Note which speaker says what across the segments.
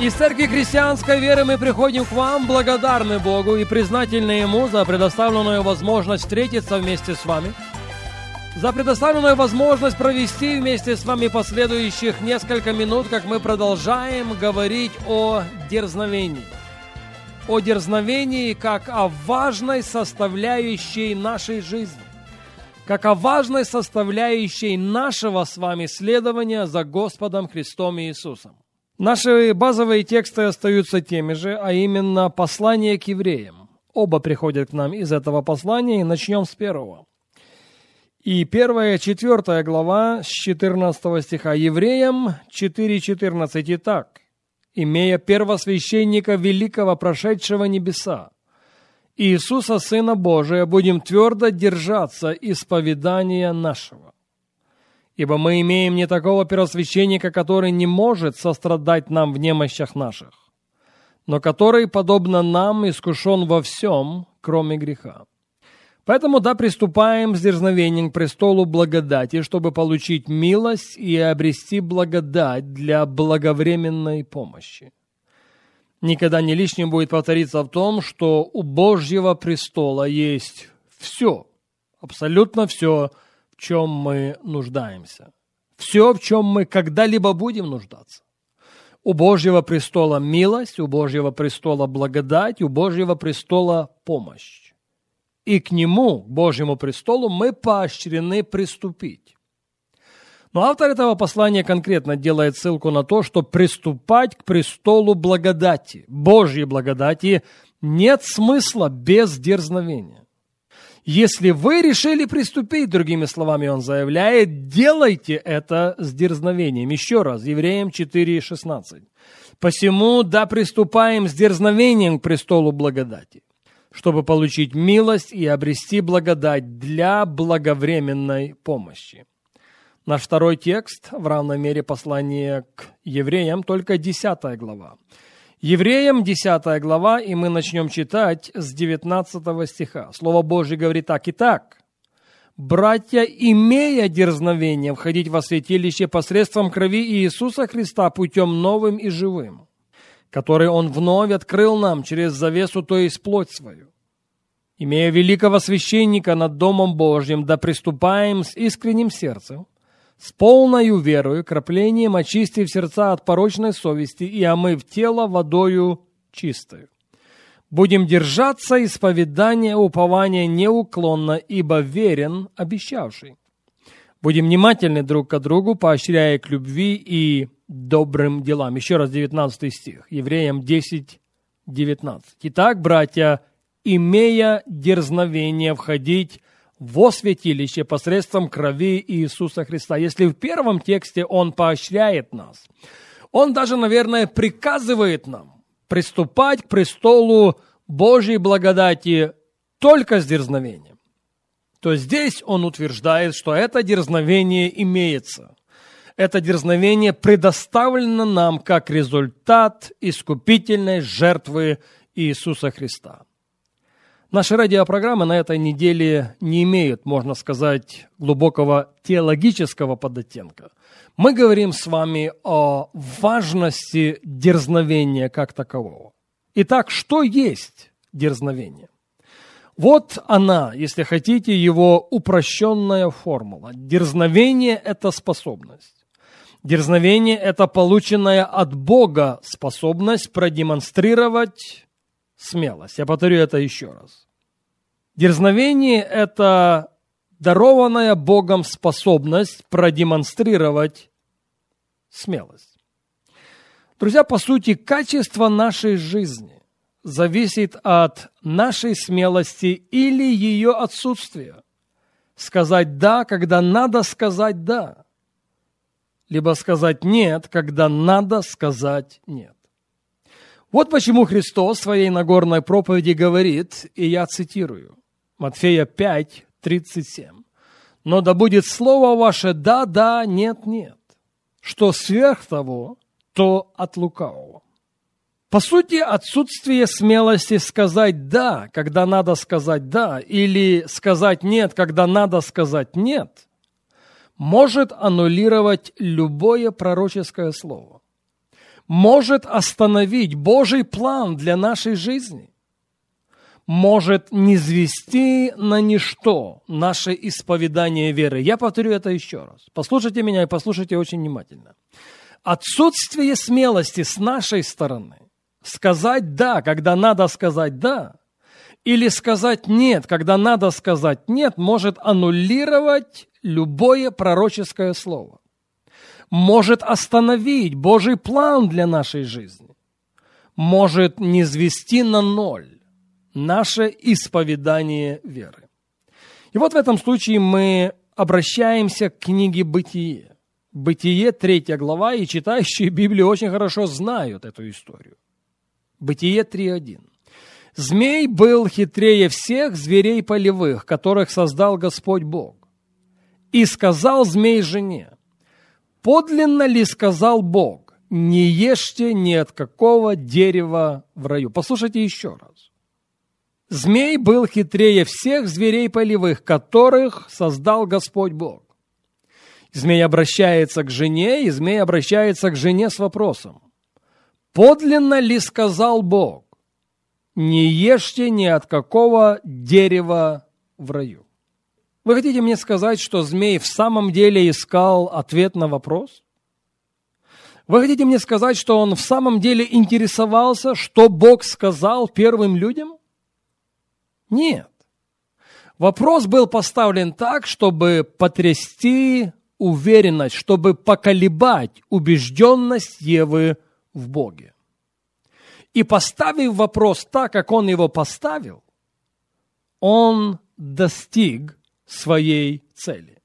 Speaker 1: Из Церкви Христианской Веры мы приходим к вам благодарны Богу и признательны Ему за предоставленную возможность встретиться вместе с вами, за предоставленную возможность провести вместе с вами последующих несколько минут, как мы продолжаем говорить о дерзновении. О дерзновении как о важной составляющей нашей жизни как о важной составляющей нашего с вами следования за Господом Христом Иисусом. Наши базовые тексты остаются теми же, а именно послание к евреям. Оба приходят к нам из этого послания, и начнем с первого. И первая, четвертая глава с 14 стиха. Евреям 4.14. Итак, имея первосвященника великого, прошедшего небеса, Иисуса, Сына Божия, будем твердо держаться исповедания нашего. Ибо мы имеем не такого первосвященника, который не может сострадать нам в немощах наших, но который, подобно нам, искушен во всем, кроме греха. Поэтому да, приступаем с дерзновением к престолу благодати, чтобы получить милость и обрести благодать для благовременной помощи никогда не лишним будет повториться в том, что у Божьего престола есть все, абсолютно все, в чем мы нуждаемся. Все, в чем мы когда-либо будем нуждаться. У Божьего престола милость, у Божьего престола благодать, у Божьего престола помощь. И к Нему, к Божьему престолу, мы поощрены приступить. Но автор этого послания конкретно делает ссылку на то, что приступать к престолу благодати, Божьей благодати, нет смысла без дерзновения. Если вы решили приступить, другими словами он заявляет, делайте это с дерзновением. Еще раз, Евреям 4,16. Посему да приступаем с дерзновением к престолу благодати, чтобы получить милость и обрести благодать для благовременной помощи. Наш второй текст в равной мере послание к евреям, только 10 глава. Евреям 10 глава, и мы начнем читать с 19 стиха. Слово Божье говорит так. «Итак, братья, имея дерзновение входить во святилище посредством крови Иисуса Христа путем новым и живым, который Он вновь открыл нам через завесу, то есть плоть свою, имея великого священника над Домом Божьим, да приступаем с искренним сердцем, с полною верою, краплением очистив сердца от порочной совести и омыв тело водою чистою. Будем держаться исповедания упования неуклонно, ибо верен обещавший. Будем внимательны друг к другу, поощряя к любви и добрым делам. Еще раз 19 стих, Евреям 10, 19. Итак, братья, имея дерзновение входить во святилище посредством крови Иисуса Христа. Если в первом тексте Он поощряет нас, Он даже, наверное, приказывает нам приступать к престолу Божьей благодати только с дерзновением, то здесь Он утверждает, что это дерзновение имеется. Это дерзновение предоставлено нам как результат искупительной жертвы Иисуса Христа. Наши радиопрограммы на этой неделе не имеют, можно сказать, глубокого теологического подоттенка. Мы говорим с вами о важности дерзновения как такового. Итак, что есть дерзновение? Вот она, если хотите, его упрощенная формула. Дерзновение – это способность. Дерзновение – это полученная от Бога способность продемонстрировать смелость. Я повторю это еще раз. Дерзновение – это дарованная Богом способность продемонстрировать смелость. Друзья, по сути, качество нашей жизни зависит от нашей смелости или ее отсутствия. Сказать «да», когда надо сказать «да», либо сказать «нет», когда надо сказать «нет». Вот почему Христос в своей Нагорной проповеди говорит, и я цитирую, Матфея 5, 37. «Но да будет слово ваше да, да, нет, нет, что сверх того, то от лукавого». По сути, отсутствие смелости сказать «да», когда надо сказать «да», или сказать «нет», когда надо сказать «нет», может аннулировать любое пророческое слово, может остановить Божий план для нашей жизни, может не звести на ничто наше исповедание веры. Я повторю это еще раз. Послушайте меня и послушайте очень внимательно. Отсутствие смелости с нашей стороны сказать «да», когда надо сказать «да», или сказать «нет», когда надо сказать «нет», может аннулировать любое пророческое слово. Может остановить Божий план для нашей жизни. Может не звести на ноль наше исповедание веры. И вот в этом случае мы обращаемся к книге «Бытие». Бытие, третья глава, и читающие Библию очень хорошо знают эту историю. Бытие 3.1. Змей был хитрее всех зверей полевых, которых создал Господь Бог. И сказал змей жене, подлинно ли сказал Бог, не ешьте ни от какого дерева в раю. Послушайте еще раз. Змей был хитрее всех зверей полевых, которых создал Господь Бог. Змей обращается к жене, и змей обращается к жене с вопросом. Подлинно ли сказал Бог, не ешьте ни от какого дерева в раю? Вы хотите мне сказать, что змей в самом деле искал ответ на вопрос? Вы хотите мне сказать, что он в самом деле интересовался, что Бог сказал первым людям? Нет. Вопрос был поставлен так, чтобы потрясти уверенность, чтобы поколебать убежденность Евы в Боге. И поставив вопрос так, как он его поставил, он достиг своей цели.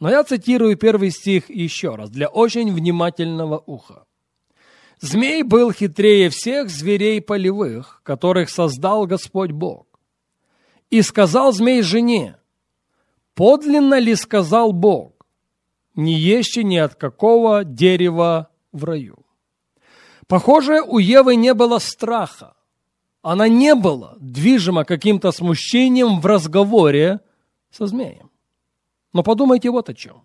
Speaker 1: Но я цитирую первый стих еще раз, для очень внимательного уха. «Змей был хитрее всех зверей полевых, которых создал Господь Бог. И сказал змей жене, подлинно ли сказал Бог, не ешьте ни от какого дерева в раю. Похоже, у Евы не было страха. Она не была движима каким-то смущением в разговоре со змеем. Но подумайте вот о чем.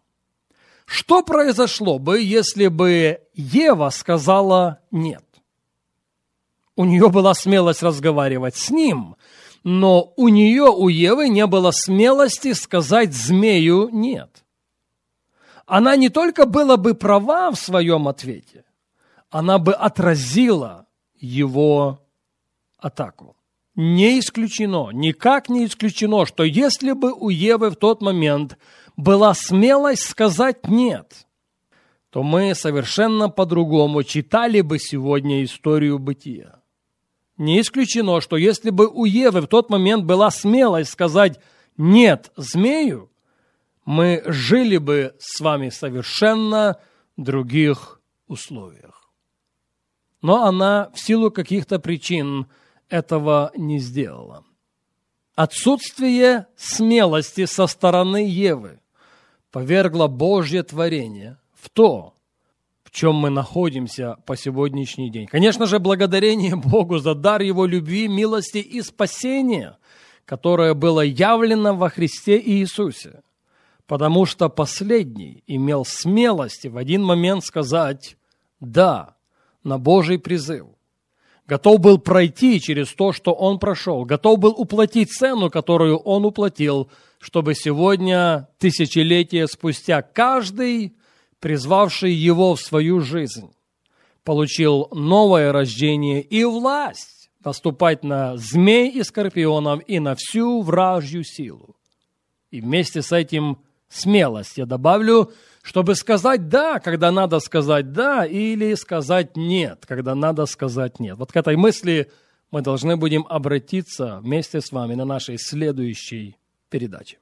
Speaker 1: Что произошло бы, если бы Ева сказала «нет»? У нее была смелость разговаривать с ним, но у нее, у Евы, не было смелости сказать змею «нет». Она не только была бы права в своем ответе, она бы отразила его атаку. Не исключено, никак не исключено, что если бы у Евы в тот момент была смелость сказать «нет», то мы совершенно по-другому читали бы сегодня историю бытия. Не исключено, что если бы у Евы в тот момент была смелость сказать «нет» змею, мы жили бы с вами совершенно других условиях но она в силу каких-то причин этого не сделала. Отсутствие смелости со стороны Евы повергло Божье творение в то, в чем мы находимся по сегодняшний день. Конечно же, благодарение Богу за дар Его любви, милости и спасения, которое было явлено во Христе Иисусе, потому что последний имел смелости в один момент сказать «да», на Божий призыв. Готов был пройти через то, что он прошел. Готов был уплатить цену, которую он уплатил, чтобы сегодня, тысячелетия спустя, каждый, призвавший его в свою жизнь, получил новое рождение и власть наступать на змей и скорпионов и на всю вражью силу. И вместе с этим смелость, я добавлю, чтобы сказать «да», когда надо сказать «да», или сказать «нет», когда надо сказать «нет». Вот к этой мысли мы должны будем обратиться вместе с вами на нашей следующей передаче.